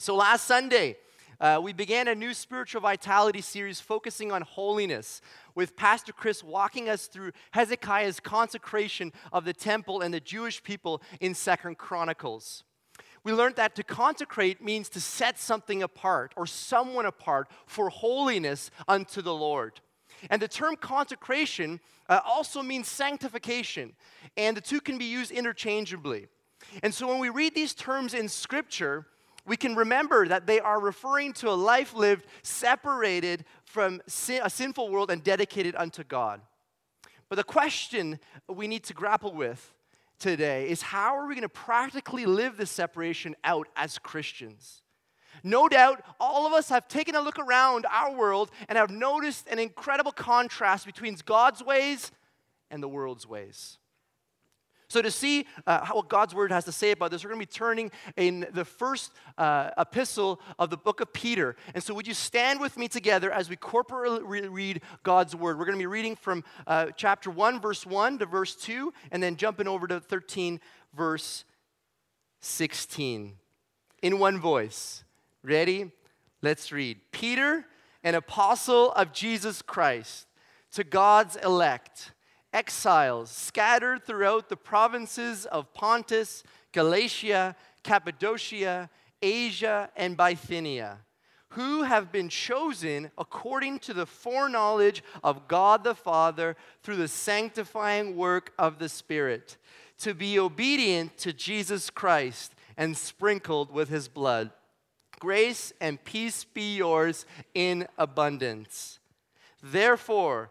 So, last Sunday, uh, we began a new spiritual vitality series focusing on holiness, with Pastor Chris walking us through Hezekiah's consecration of the temple and the Jewish people in Second Chronicles. We learned that to consecrate means to set something apart or someone apart for holiness unto the Lord. And the term consecration uh, also means sanctification, and the two can be used interchangeably. And so when we read these terms in Scripture, we can remember that they are referring to a life lived separated from sin, a sinful world and dedicated unto God. But the question we need to grapple with today is how are we going to practically live this separation out as Christians? No doubt, all of us have taken a look around our world and have noticed an incredible contrast between God's ways and the world's ways. So, to see uh, what God's word has to say about this, we're going to be turning in the first uh, epistle of the book of Peter. And so, would you stand with me together as we corporately read God's word? We're going to be reading from uh, chapter 1, verse 1 to verse 2, and then jumping over to 13, verse 16. In one voice. Ready? Let's read. Peter, an apostle of Jesus Christ, to God's elect exiles scattered throughout the provinces of Pontus, Galatia, Cappadocia, Asia, and Bithynia, who have been chosen according to the foreknowledge of God the Father through the sanctifying work of the Spirit, to be obedient to Jesus Christ and sprinkled with his blood. Grace and peace be yours in abundance. Therefore,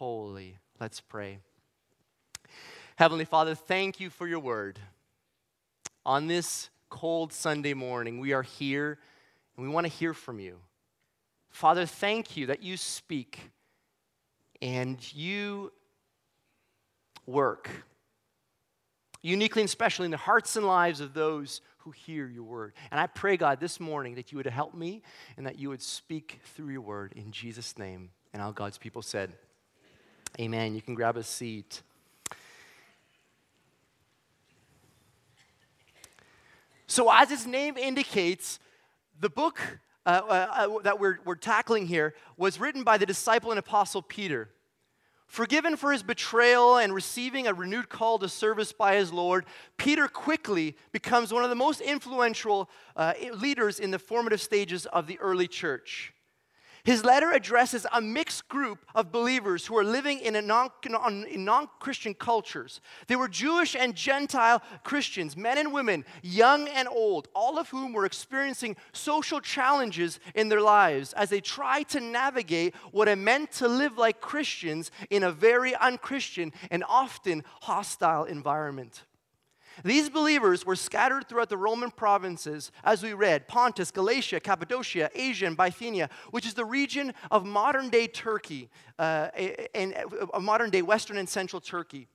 holy. Let's pray. Heavenly Father, thank you for your word. On this cold Sunday morning, we are here and we want to hear from you. Father, thank you that you speak and you work uniquely and specially in the hearts and lives of those who hear your word. And I pray, God, this morning that you would help me and that you would speak through your word in Jesus' name. And all God's people said, Amen. You can grab a seat. So, as its name indicates, the book uh, uh, uh, that we're, we're tackling here was written by the disciple and apostle Peter. Forgiven for his betrayal and receiving a renewed call to service by his Lord, Peter quickly becomes one of the most influential uh, leaders in the formative stages of the early church. His letter addresses a mixed group of believers who are living in, non Christian cultures. They were Jewish and Gentile Christians, men and women, young and old, all of whom were experiencing social challenges in their lives as they tried to navigate what it meant to live like Christians in a very unchristian and often hostile environment. These believers were scattered throughout the Roman provinces, as we read Pontus, Galatia, Cappadocia, Asia, and Bithynia, which is the region of modern day Turkey uh, and uh, modern day Western and Central Turkey.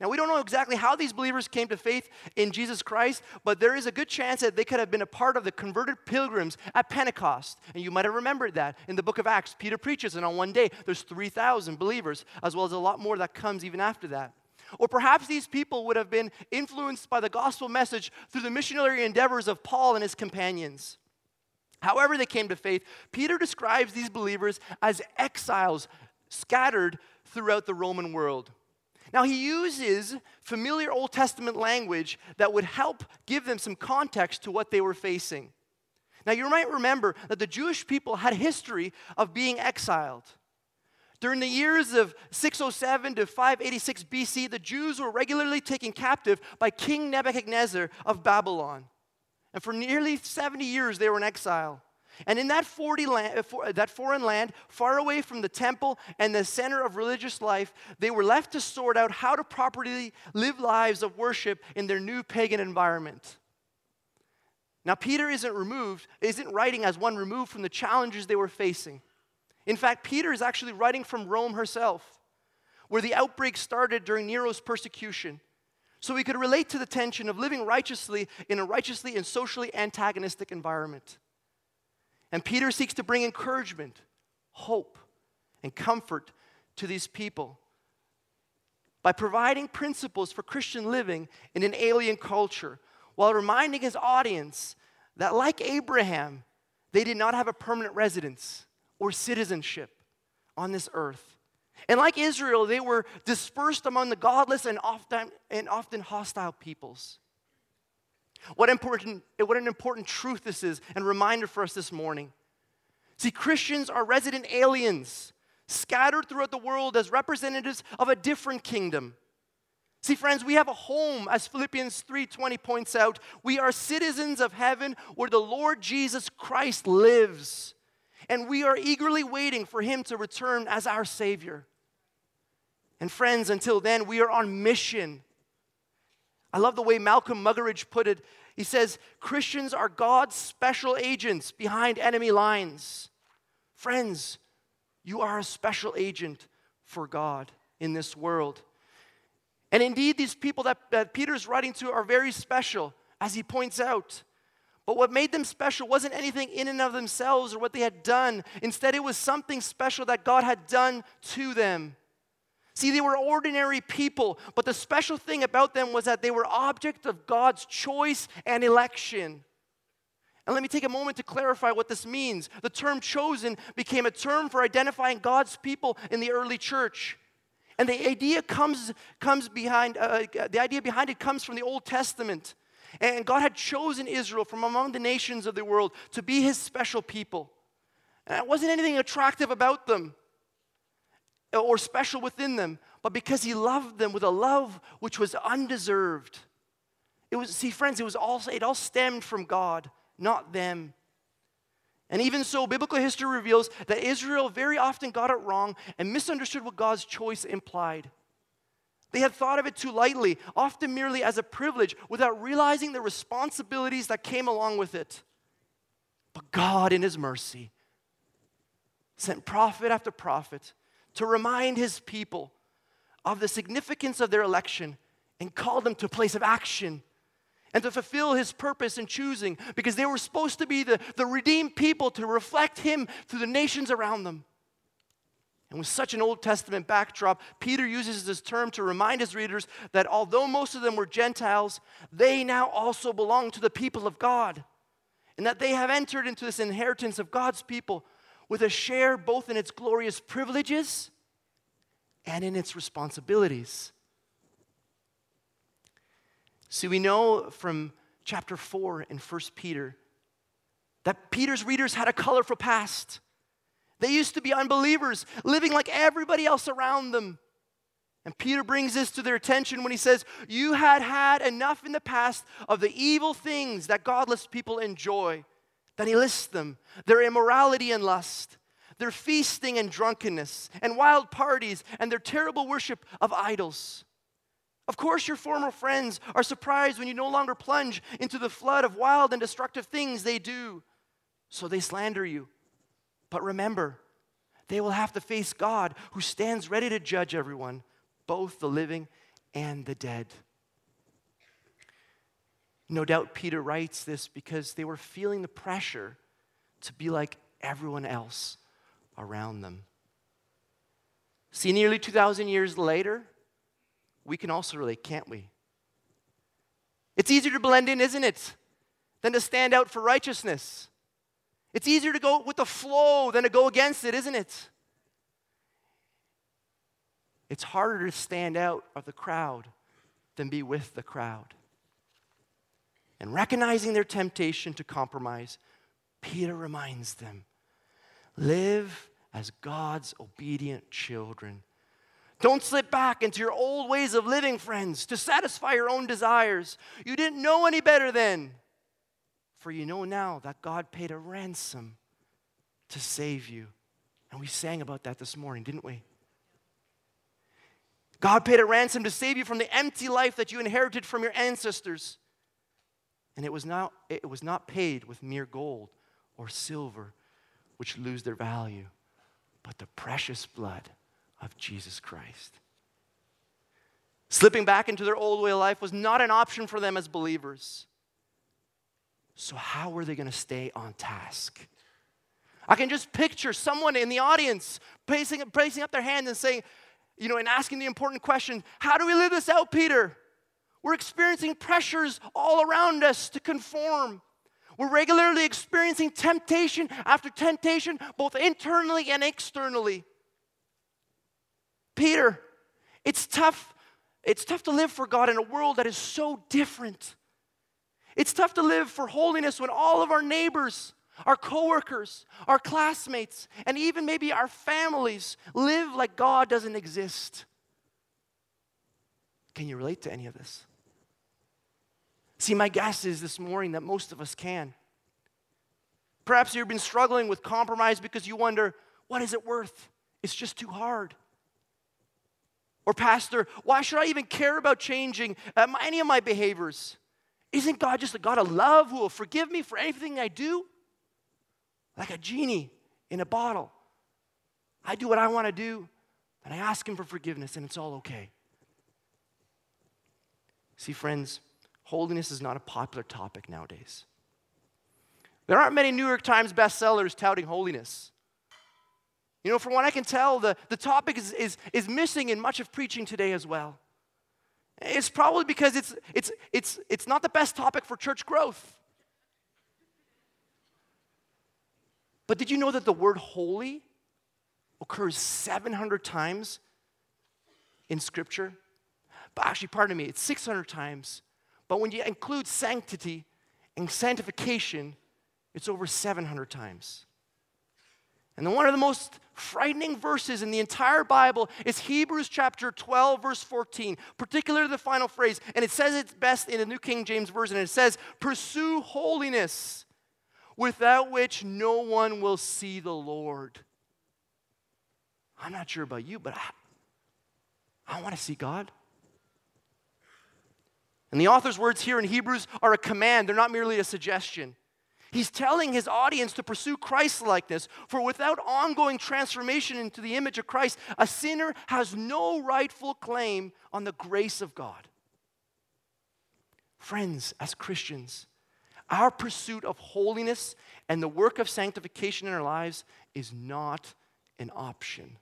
Now, we don't know exactly how these believers came to faith in Jesus Christ, but there is a good chance that they could have been a part of the converted pilgrims at Pentecost. And you might have remembered that in the book of Acts. Peter preaches, and on one day, there's 3,000 believers, as well as a lot more that comes even after that. Or perhaps these people would have been influenced by the gospel message through the missionary endeavors of Paul and his companions. However, they came to faith, Peter describes these believers as exiles scattered throughout the Roman world. Now, he uses familiar Old Testament language that would help give them some context to what they were facing. Now, you might remember that the Jewish people had a history of being exiled. During the years of 607 to 586 BC, the Jews were regularly taken captive by King Nebuchadnezzar of Babylon. And for nearly 70 years, they were in exile. And in that, 40 land, uh, that foreign land, far away from the temple and the center of religious life, they were left to sort out how to properly live lives of worship in their new pagan environment. Now, Peter isn't removed, isn't writing as one removed from the challenges they were facing. In fact, Peter is actually writing from Rome herself, where the outbreak started during Nero's persecution. So he could relate to the tension of living righteously in a righteously and socially antagonistic environment. And Peter seeks to bring encouragement, hope, and comfort to these people by providing principles for Christian living in an alien culture while reminding his audience that, like Abraham, they did not have a permanent residence or citizenship on this earth. And like Israel, they were dispersed among the godless and often, and often hostile peoples. What, important, what an important truth this is and reminder for us this morning. See, Christians are resident aliens scattered throughout the world as representatives of a different kingdom. See friends, we have a home as Philippians 3:20 points out. We are citizens of heaven where the Lord Jesus Christ lives. And we are eagerly waiting for him to return as our savior. And friends, until then we are on mission. I love the way Malcolm Muggeridge put it. He says, Christians are God's special agents behind enemy lines. Friends, you are a special agent for God in this world. And indeed, these people that, that Peter's writing to are very special, as he points out. But what made them special wasn't anything in and of themselves or what they had done. Instead, it was something special that God had done to them. See, they were ordinary people, but the special thing about them was that they were object of God's choice and election. And let me take a moment to clarify what this means. The term chosen became a term for identifying God's people in the early church. And the idea comes, comes behind, uh, the idea behind it comes from the Old Testament. And God had chosen Israel from among the nations of the world to be his special people. And it wasn't anything attractive about them or special within them, but because he loved them with a love which was undeserved. It was, see, friends, it was all it all stemmed from God not them. And even so, biblical history reveals that Israel very often got it wrong and misunderstood what God's choice implied. They had thought of it too lightly, often merely as a privilege, without realizing the responsibilities that came along with it. But God, in His mercy, sent prophet after prophet to remind His people of the significance of their election and called them to a place of action and to fulfill his purpose in choosing because they were supposed to be the, the redeemed people to reflect him to the nations around them. And with such an Old Testament backdrop, Peter uses this term to remind his readers that although most of them were Gentiles, they now also belong to the people of God. And that they have entered into this inheritance of God's people with a share both in its glorious privileges and in its responsibilities. See, we know from chapter 4 in 1 Peter that Peter's readers had a colorful past. They used to be unbelievers, living like everybody else around them. And Peter brings this to their attention when he says, You had had enough in the past of the evil things that godless people enjoy. Then he lists them their immorality and lust, their feasting and drunkenness, and wild parties, and their terrible worship of idols. Of course, your former friends are surprised when you no longer plunge into the flood of wild and destructive things they do. So they slander you. But remember, they will have to face God who stands ready to judge everyone, both the living and the dead. No doubt Peter writes this because they were feeling the pressure to be like everyone else around them. See, nearly 2,000 years later, we can also relate, can't we? It's easier to blend in, isn't it, than to stand out for righteousness. It's easier to go with the flow than to go against it, isn't it? It's harder to stand out of the crowd than be with the crowd. And recognizing their temptation to compromise, Peter reminds them live as God's obedient children don't slip back into your old ways of living, friends, to satisfy your own desires. You didn't know any better then. For you know now that God paid a ransom to save you. And we sang about that this morning, didn't we? God paid a ransom to save you from the empty life that you inherited from your ancestors. And it was not, it was not paid with mere gold or silver, which lose their value, but the precious blood of Jesus Christ. Slipping back into their old way of life was not an option for them as believers. So, how are they going to stay on task? I can just picture someone in the audience placing, placing up their hand and saying, you know, and asking the important question How do we live this out, Peter? We're experiencing pressures all around us to conform. We're regularly experiencing temptation after temptation, both internally and externally. Peter, it's tough. It's tough to live for God in a world that is so different. It's tough to live for holiness when all of our neighbors, our coworkers, our classmates, and even maybe our families live like God doesn't exist. Can you relate to any of this? See, my guess is this morning that most of us can. Perhaps you've been struggling with compromise because you wonder, what is it worth? It's just too hard. Or, Pastor, why should I even care about changing uh, any of my behaviors? Isn't God just a God of love who will forgive me for anything I do? Like a genie in a bottle. I do what I want to do, and I ask Him for forgiveness, and it's all okay. See, friends, holiness is not a popular topic nowadays. There aren't many New York Times bestsellers touting holiness. You know, from what I can tell, the, the topic is, is, is missing in much of preaching today as well. It's probably because it's, it's, it's, it's not the best topic for church growth. But did you know that the word holy occurs 700 times in Scripture? But actually, pardon me, it's 600 times. But when you include sanctity and sanctification, it's over 700 times. And one of the most frightening verses in the entire Bible is Hebrews chapter 12, verse 14, particularly the final phrase. And it says it's best in the New King James Version. It says, Pursue holiness, without which no one will see the Lord. I'm not sure about you, but I, I want to see God. And the author's words here in Hebrews are a command, they're not merely a suggestion. He's telling his audience to pursue Christ likeness, for without ongoing transformation into the image of Christ, a sinner has no rightful claim on the grace of God. Friends, as Christians, our pursuit of holiness and the work of sanctification in our lives is not an option.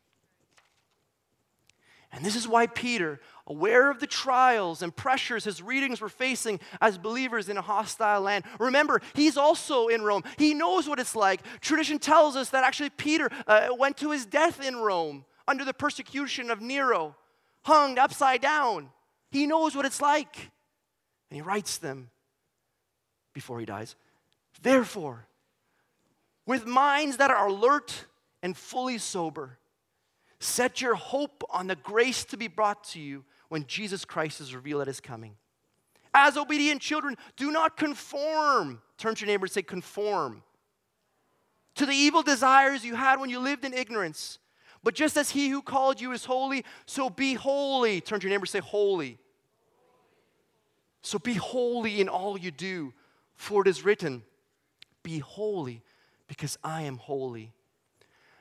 And this is why Peter, aware of the trials and pressures his readings were facing as believers in a hostile land, remember, he's also in Rome. He knows what it's like. Tradition tells us that actually Peter uh, went to his death in Rome under the persecution of Nero, hung upside down. He knows what it's like. And he writes them before he dies. Therefore, with minds that are alert and fully sober, Set your hope on the grace to be brought to you when Jesus Christ is revealed at his coming. As obedient children, do not conform. Turn to your neighbor and say, conform. To the evil desires you had when you lived in ignorance. But just as he who called you is holy, so be holy. Turn to your neighbor and say, holy. So be holy in all you do, for it is written, Be holy, because I am holy.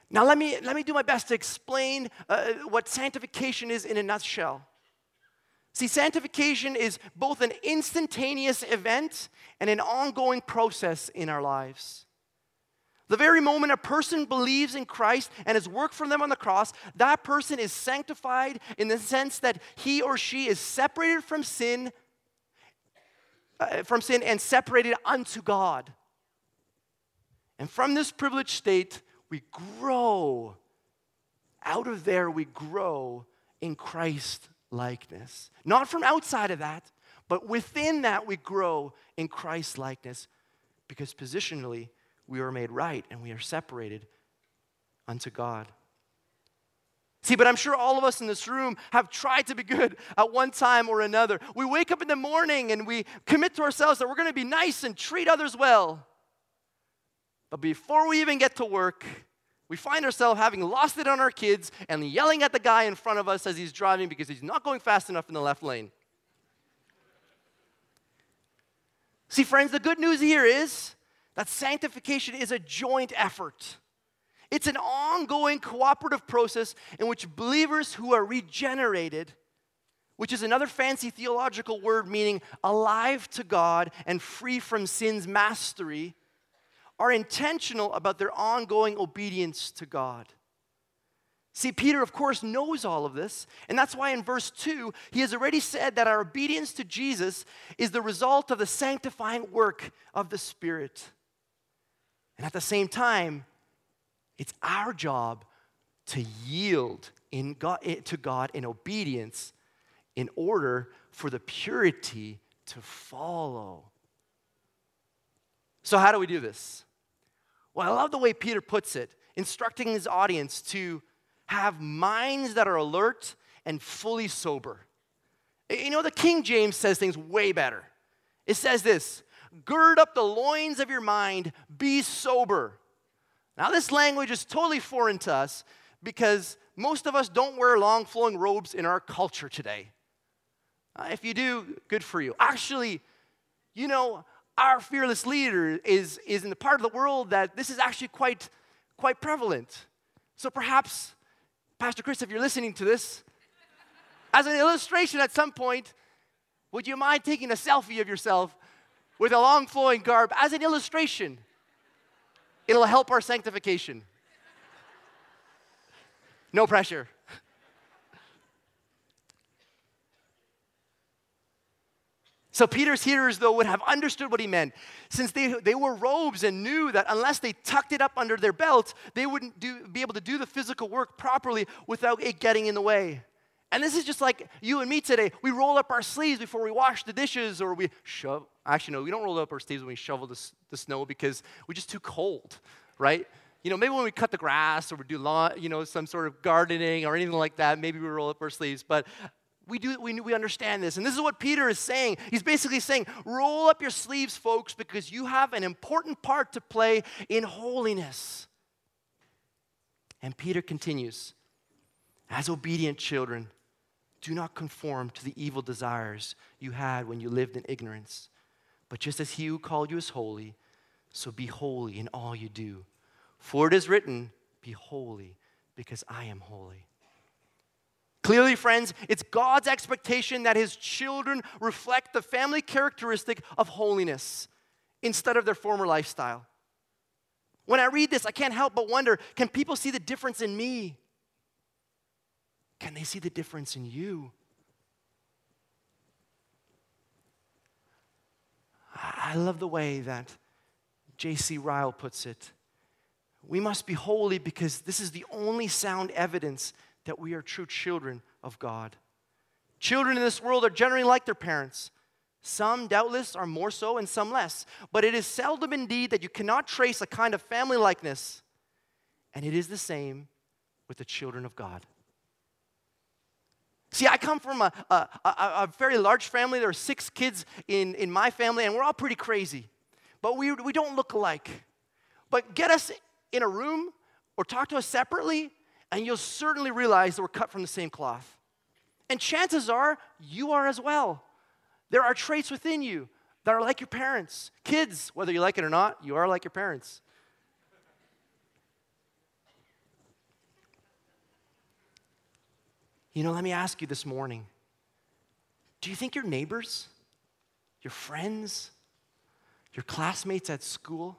Now, let me, let me do my best to explain uh, what sanctification is in a nutshell. See, sanctification is both an instantaneous event and an ongoing process in our lives. The very moment a person believes in Christ and his work for them on the cross, that person is sanctified in the sense that he or she is separated from sin, uh, from sin and separated unto God. And from this privileged state, we grow. Out of there, we grow in Christ likeness. Not from outside of that, but within that, we grow in Christ likeness because positionally, we are made right and we are separated unto God. See, but I'm sure all of us in this room have tried to be good at one time or another. We wake up in the morning and we commit to ourselves that we're going to be nice and treat others well. But before we even get to work, we find ourselves having lost it on our kids and yelling at the guy in front of us as he's driving because he's not going fast enough in the left lane. See, friends, the good news here is that sanctification is a joint effort. It's an ongoing cooperative process in which believers who are regenerated, which is another fancy theological word meaning alive to God and free from sin's mastery, are intentional about their ongoing obedience to God. See, Peter, of course, knows all of this, and that's why in verse 2, he has already said that our obedience to Jesus is the result of the sanctifying work of the Spirit. And at the same time, it's our job to yield in God, eh, to God in obedience in order for the purity to follow. So, how do we do this? Well, I love the way Peter puts it, instructing his audience to have minds that are alert and fully sober. You know, the King James says things way better. It says this gird up the loins of your mind, be sober. Now, this language is totally foreign to us because most of us don't wear long flowing robes in our culture today. Uh, if you do, good for you. Actually, you know, our fearless leader is, is in the part of the world that this is actually quite, quite prevalent. So perhaps, Pastor Chris, if you're listening to this, as an illustration at some point, would you mind taking a selfie of yourself with a long flowing garb as an illustration? It'll help our sanctification. No pressure. So Peter's hearers, though, would have understood what he meant, since they, they wore robes and knew that unless they tucked it up under their belt, they wouldn't do, be able to do the physical work properly without it getting in the way. And this is just like you and me today. We roll up our sleeves before we wash the dishes or we shove. Actually, no, we don't roll up our sleeves when we shovel the, the snow because we're just too cold, right? You know, maybe when we cut the grass or we do lawn, you know, some sort of gardening or anything like that, maybe we roll up our sleeves. But we do we, we understand this and this is what peter is saying he's basically saying roll up your sleeves folks because you have an important part to play in holiness and peter continues as obedient children do not conform to the evil desires you had when you lived in ignorance. But just as he who called you is holy, so be holy in all you do. For it is written, Be holy, because I am holy. Clearly, friends, it's God's expectation that his children reflect the family characteristic of holiness instead of their former lifestyle. When I read this, I can't help but wonder can people see the difference in me? Can they see the difference in you? I love the way that J.C. Ryle puts it. We must be holy because this is the only sound evidence that we are true children of God. Children in this world are generally like their parents. Some, doubtless, are more so and some less. But it is seldom indeed that you cannot trace a kind of family likeness. And it is the same with the children of God. See, I come from a, a, a, a, very large family. There are six kids in, in my family, and we're all pretty crazy. But we, we don't look alike. But get us in a room or talk to us separately, and you'll certainly realize that we're cut from the same cloth. And chances are you are as well. There are traits within you that are like your parents. Kids, whether you like it or not, you are like your parents. You know, let me ask you this morning do you think your neighbors, your friends, your classmates at school,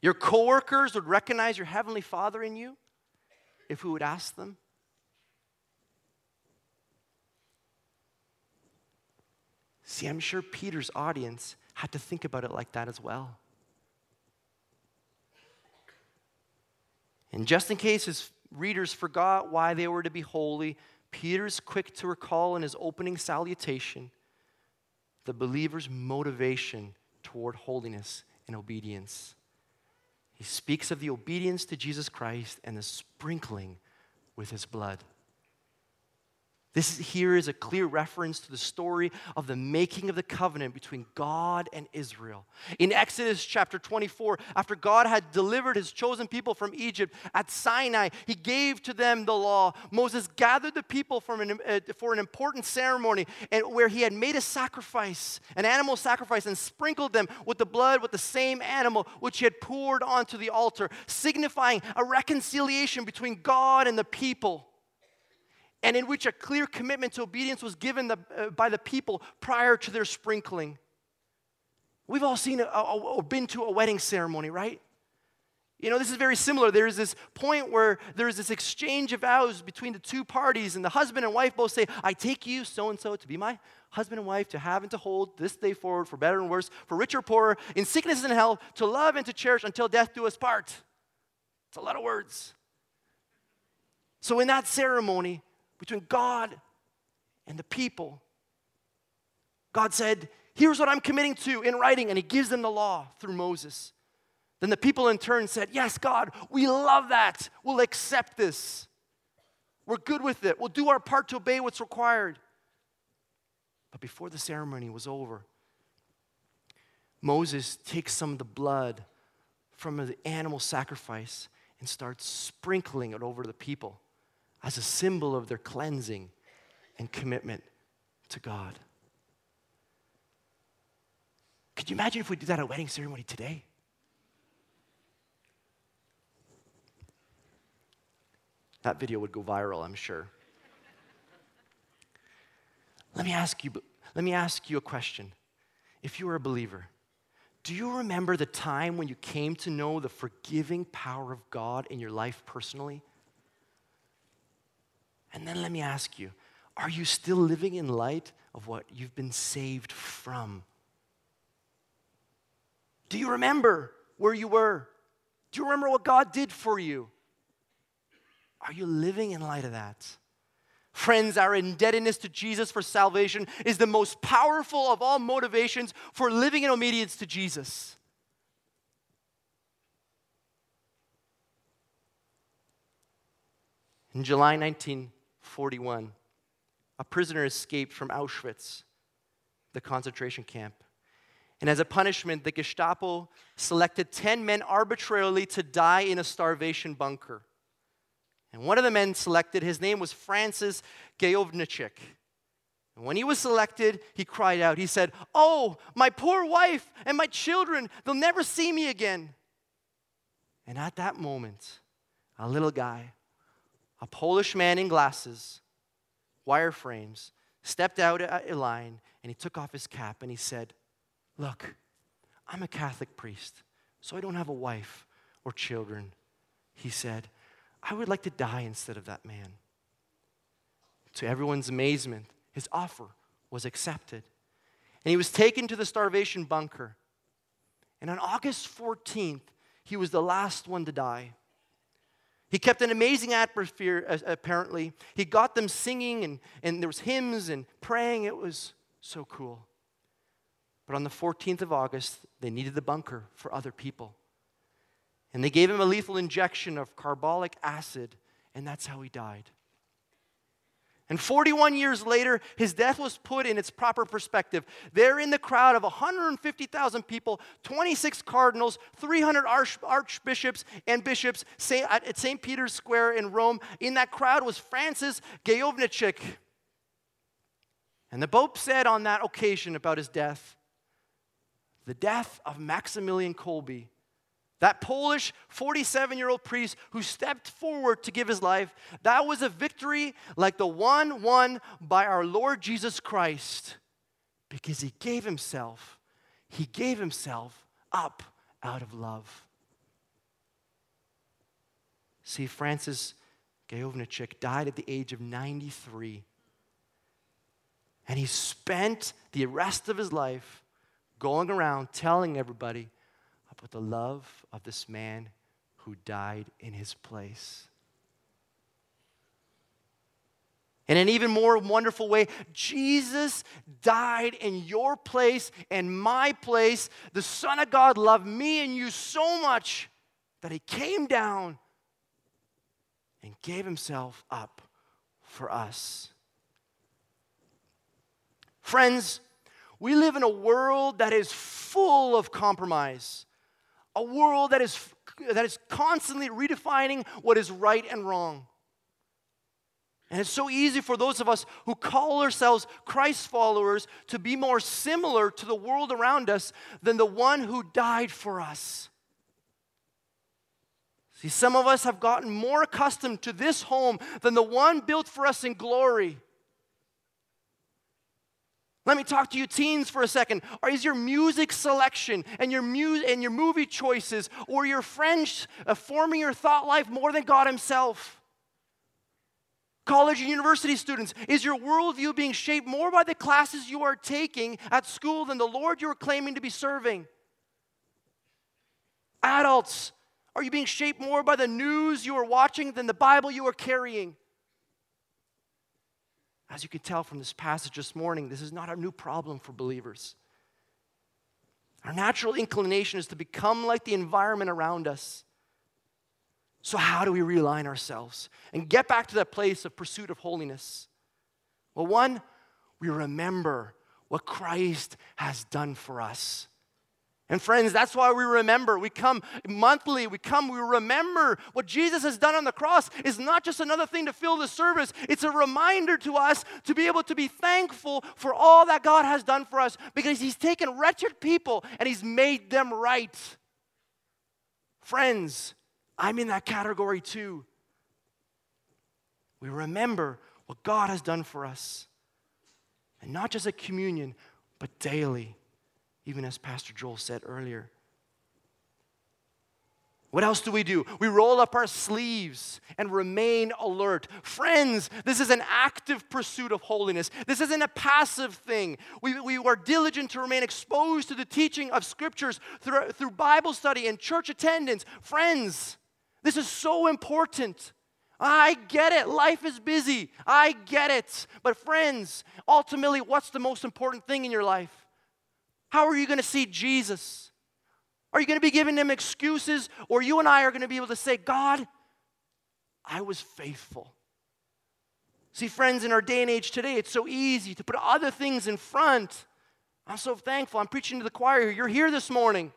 your coworkers would recognize your heavenly Father in you if we would ask them? See, I'm sure Peter's audience had to think about it like that as well. And just in case his readers forgot why they were to be holy, Peter's quick to recall in his opening salutation the believer's motivation toward holiness and obedience. He speaks of the obedience to Jesus Christ and the sprinkling with his blood. This here is a clear reference to the story of the making of the covenant between God and Israel. In Exodus chapter 24, after God had delivered his chosen people from Egypt at Sinai, he gave to them the law. Moses gathered the people an, uh, for an important ceremony and where he had made a sacrifice, an animal sacrifice, and sprinkled them with the blood with the same animal which he had poured onto the altar, signifying a reconciliation between God and the people and in which a clear commitment to obedience was given the, uh, by the people prior to their sprinkling. We've all seen or been to a wedding ceremony, right? You know, this is very similar. There's this point where there's this exchange of vows between the two parties, and the husband and wife both say, I take you, so and so, to be my husband and wife, to have and to hold this day forward, for better and worse, for richer or poorer, in sickness and health, to love and to cherish until death do us part. It's a lot of words. So, in that ceremony, between God and the people. God said, Here's what I'm committing to in writing, and He gives them the law through Moses. Then the people in turn said, Yes, God, we love that. We'll accept this. We're good with it. We'll do our part to obey what's required. But before the ceremony was over, Moses takes some of the blood from the animal sacrifice and starts sprinkling it over the people as a symbol of their cleansing and commitment to God. Could you imagine if we did that at a wedding ceremony today? That video would go viral, I'm sure. let me ask you let me ask you a question. If you are a believer, do you remember the time when you came to know the forgiving power of God in your life personally? And then let me ask you are you still living in light of what you've been saved from? Do you remember where you were? Do you remember what God did for you? Are you living in light of that? Friends, our indebtedness to Jesus for salvation is the most powerful of all motivations for living in obedience to Jesus. In July 19, 41. A prisoner escaped from Auschwitz, the concentration camp. And as a punishment, the Gestapo selected 10 men arbitrarily to die in a starvation bunker. And one of the men selected, his name was Francis Gajowniczek. And when he was selected, he cried out, he said, Oh, my poor wife and my children, they'll never see me again. And at that moment, a little guy a Polish man in glasses, wire frames, stepped out at a line and he took off his cap and he said, Look, I'm a Catholic priest, so I don't have a wife or children. He said, I would like to die instead of that man. To everyone's amazement, his offer was accepted. And he was taken to the starvation bunker. And on August 14th, he was the last one to die. He kept an amazing atmosphere, apparently. He got them singing, and, and there was hymns and praying. It was so cool. But on the 14th of August, they needed the bunker for other people. And they gave him a lethal injection of carbolic acid, and that's how he died. And 41 years later, his death was put in its proper perspective. There, in the crowd of 150,000 people, 26 cardinals, 300 arch- archbishops and bishops at St. Peter's Square in Rome, in that crowd was Francis Gajowniczek. And the Pope said on that occasion about his death the death of Maximilian Kolbe that Polish 47 year old priest who stepped forward to give his life, that was a victory like the one won by our Lord Jesus Christ because he gave himself, he gave himself up out of love. See, Francis Gajowniczek died at the age of 93. And he spent the rest of his life going around telling everybody but the love of this man who died in his place. In an even more wonderful way, Jesus died in your place and my place. The Son of God loved me and you so much that he came down and gave himself up for us. Friends, we live in a world that is full of compromise, a world that is, that is constantly redefining what is right and wrong. And it's so easy for those of us who call ourselves Christ followers to be more similar to the world around us than the one who died for us. See, some of us have gotten more accustomed to this home than the one built for us in glory. Let me talk to you teens for a second. Or is your music selection and your mu- and your movie choices or your friends uh, forming your thought life more than God himself? College and university students, is your worldview being shaped more by the classes you are taking at school than the Lord you are claiming to be serving? Adults, are you being shaped more by the news you are watching than the Bible you are carrying? As you can tell from this passage this morning, this is not a new problem for believers. Our natural inclination is to become like the environment around us. So, how do we realign ourselves and get back to that place of pursuit of holiness? Well, one, we remember what Christ has done for us. And friends, that's why we remember. We come monthly, we come, we remember what Jesus has done on the cross is not just another thing to fill the service, it's a reminder to us to be able to be thankful for all that God has done for us because He's taken wretched people and He's made them right. Friends, I'm in that category too. We remember what God has done for us. And not just at communion, but daily, even as Pastor Joel said earlier. What else do we do? We roll up our sleeves and remain alert. Friends, this is an active pursuit of holiness. This isn't a passive thing. We, we are diligent to remain exposed to the teaching of scriptures through, through Bible study and church attendance. Friends, this is so important. I get it. Life is busy. I get it. But, friends, ultimately, what's the most important thing in your life? How are you going to see Jesus? Are you going to be giving them excuses, or you and I are going to be able to say, God, I was faithful? See, friends, in our day and age today, it's so easy to put other things in front. I'm so thankful. I'm preaching to the choir. You're here this morning,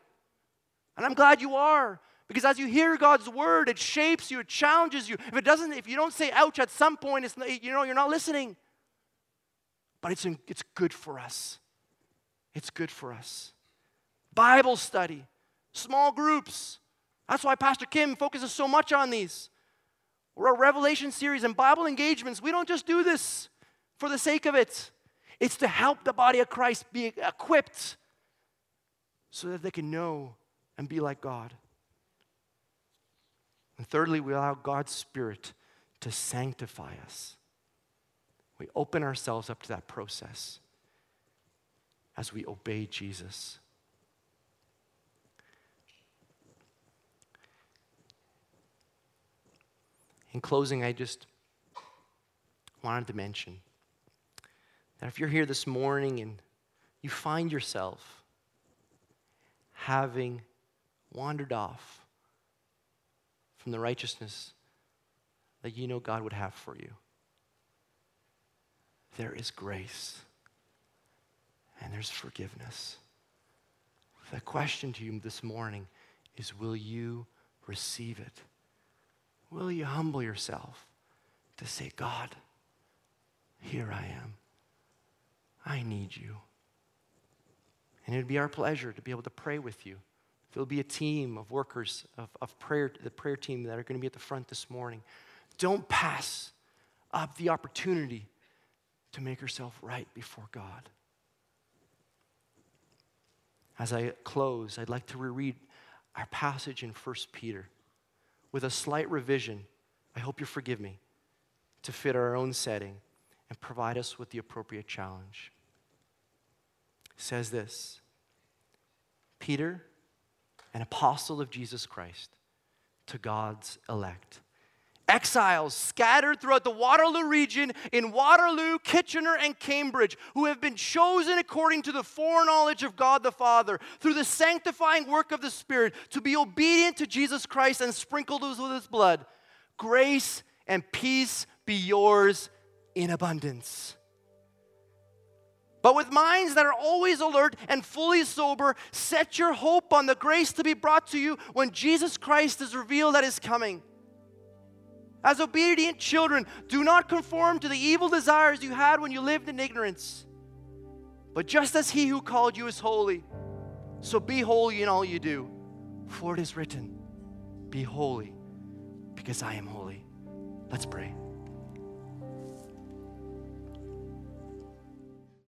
and I'm glad you are. Because as you hear God's word, it shapes you, it challenges you. If it doesn't, if you don't say ouch at some point, it's you know, you're not listening. But it's, it's good for us. It's good for us. Bible study, small groups. That's why Pastor Kim focuses so much on these. Or a Revelation series and Bible engagements. We don't just do this for the sake of it, it's to help the body of Christ be equipped so that they can know and be like God. And thirdly, we allow God's Spirit to sanctify us. We open ourselves up to that process as we obey Jesus. In closing, I just wanted to mention that if you're here this morning and you find yourself having wandered off from the righteousness that you know God would have for you. There is grace and there's forgiveness. The question to you this morning is will you receive it? Will you humble yourself to say, God, here I am. I need you. And it would be our pleasure to be able to pray with you. There'll be a team of workers of, of prayer, the prayer team that are going to be at the front this morning. Don't pass up the opportunity to make yourself right before God. As I close, I'd like to reread our passage in 1 Peter with a slight revision. I hope you forgive me to fit our own setting and provide us with the appropriate challenge. It says this Peter, an apostle of Jesus Christ to God's elect. Exiles scattered throughout the Waterloo region in Waterloo, Kitchener, and Cambridge, who have been chosen according to the foreknowledge of God the Father through the sanctifying work of the Spirit to be obedient to Jesus Christ and sprinkled with his blood. Grace and peace be yours in abundance. But with minds that are always alert and fully sober, set your hope on the grace to be brought to you when Jesus Christ is revealed at his coming. As obedient children, do not conform to the evil desires you had when you lived in ignorance. But just as he who called you is holy, so be holy in all you do. For it is written, Be holy, because I am holy. Let's pray.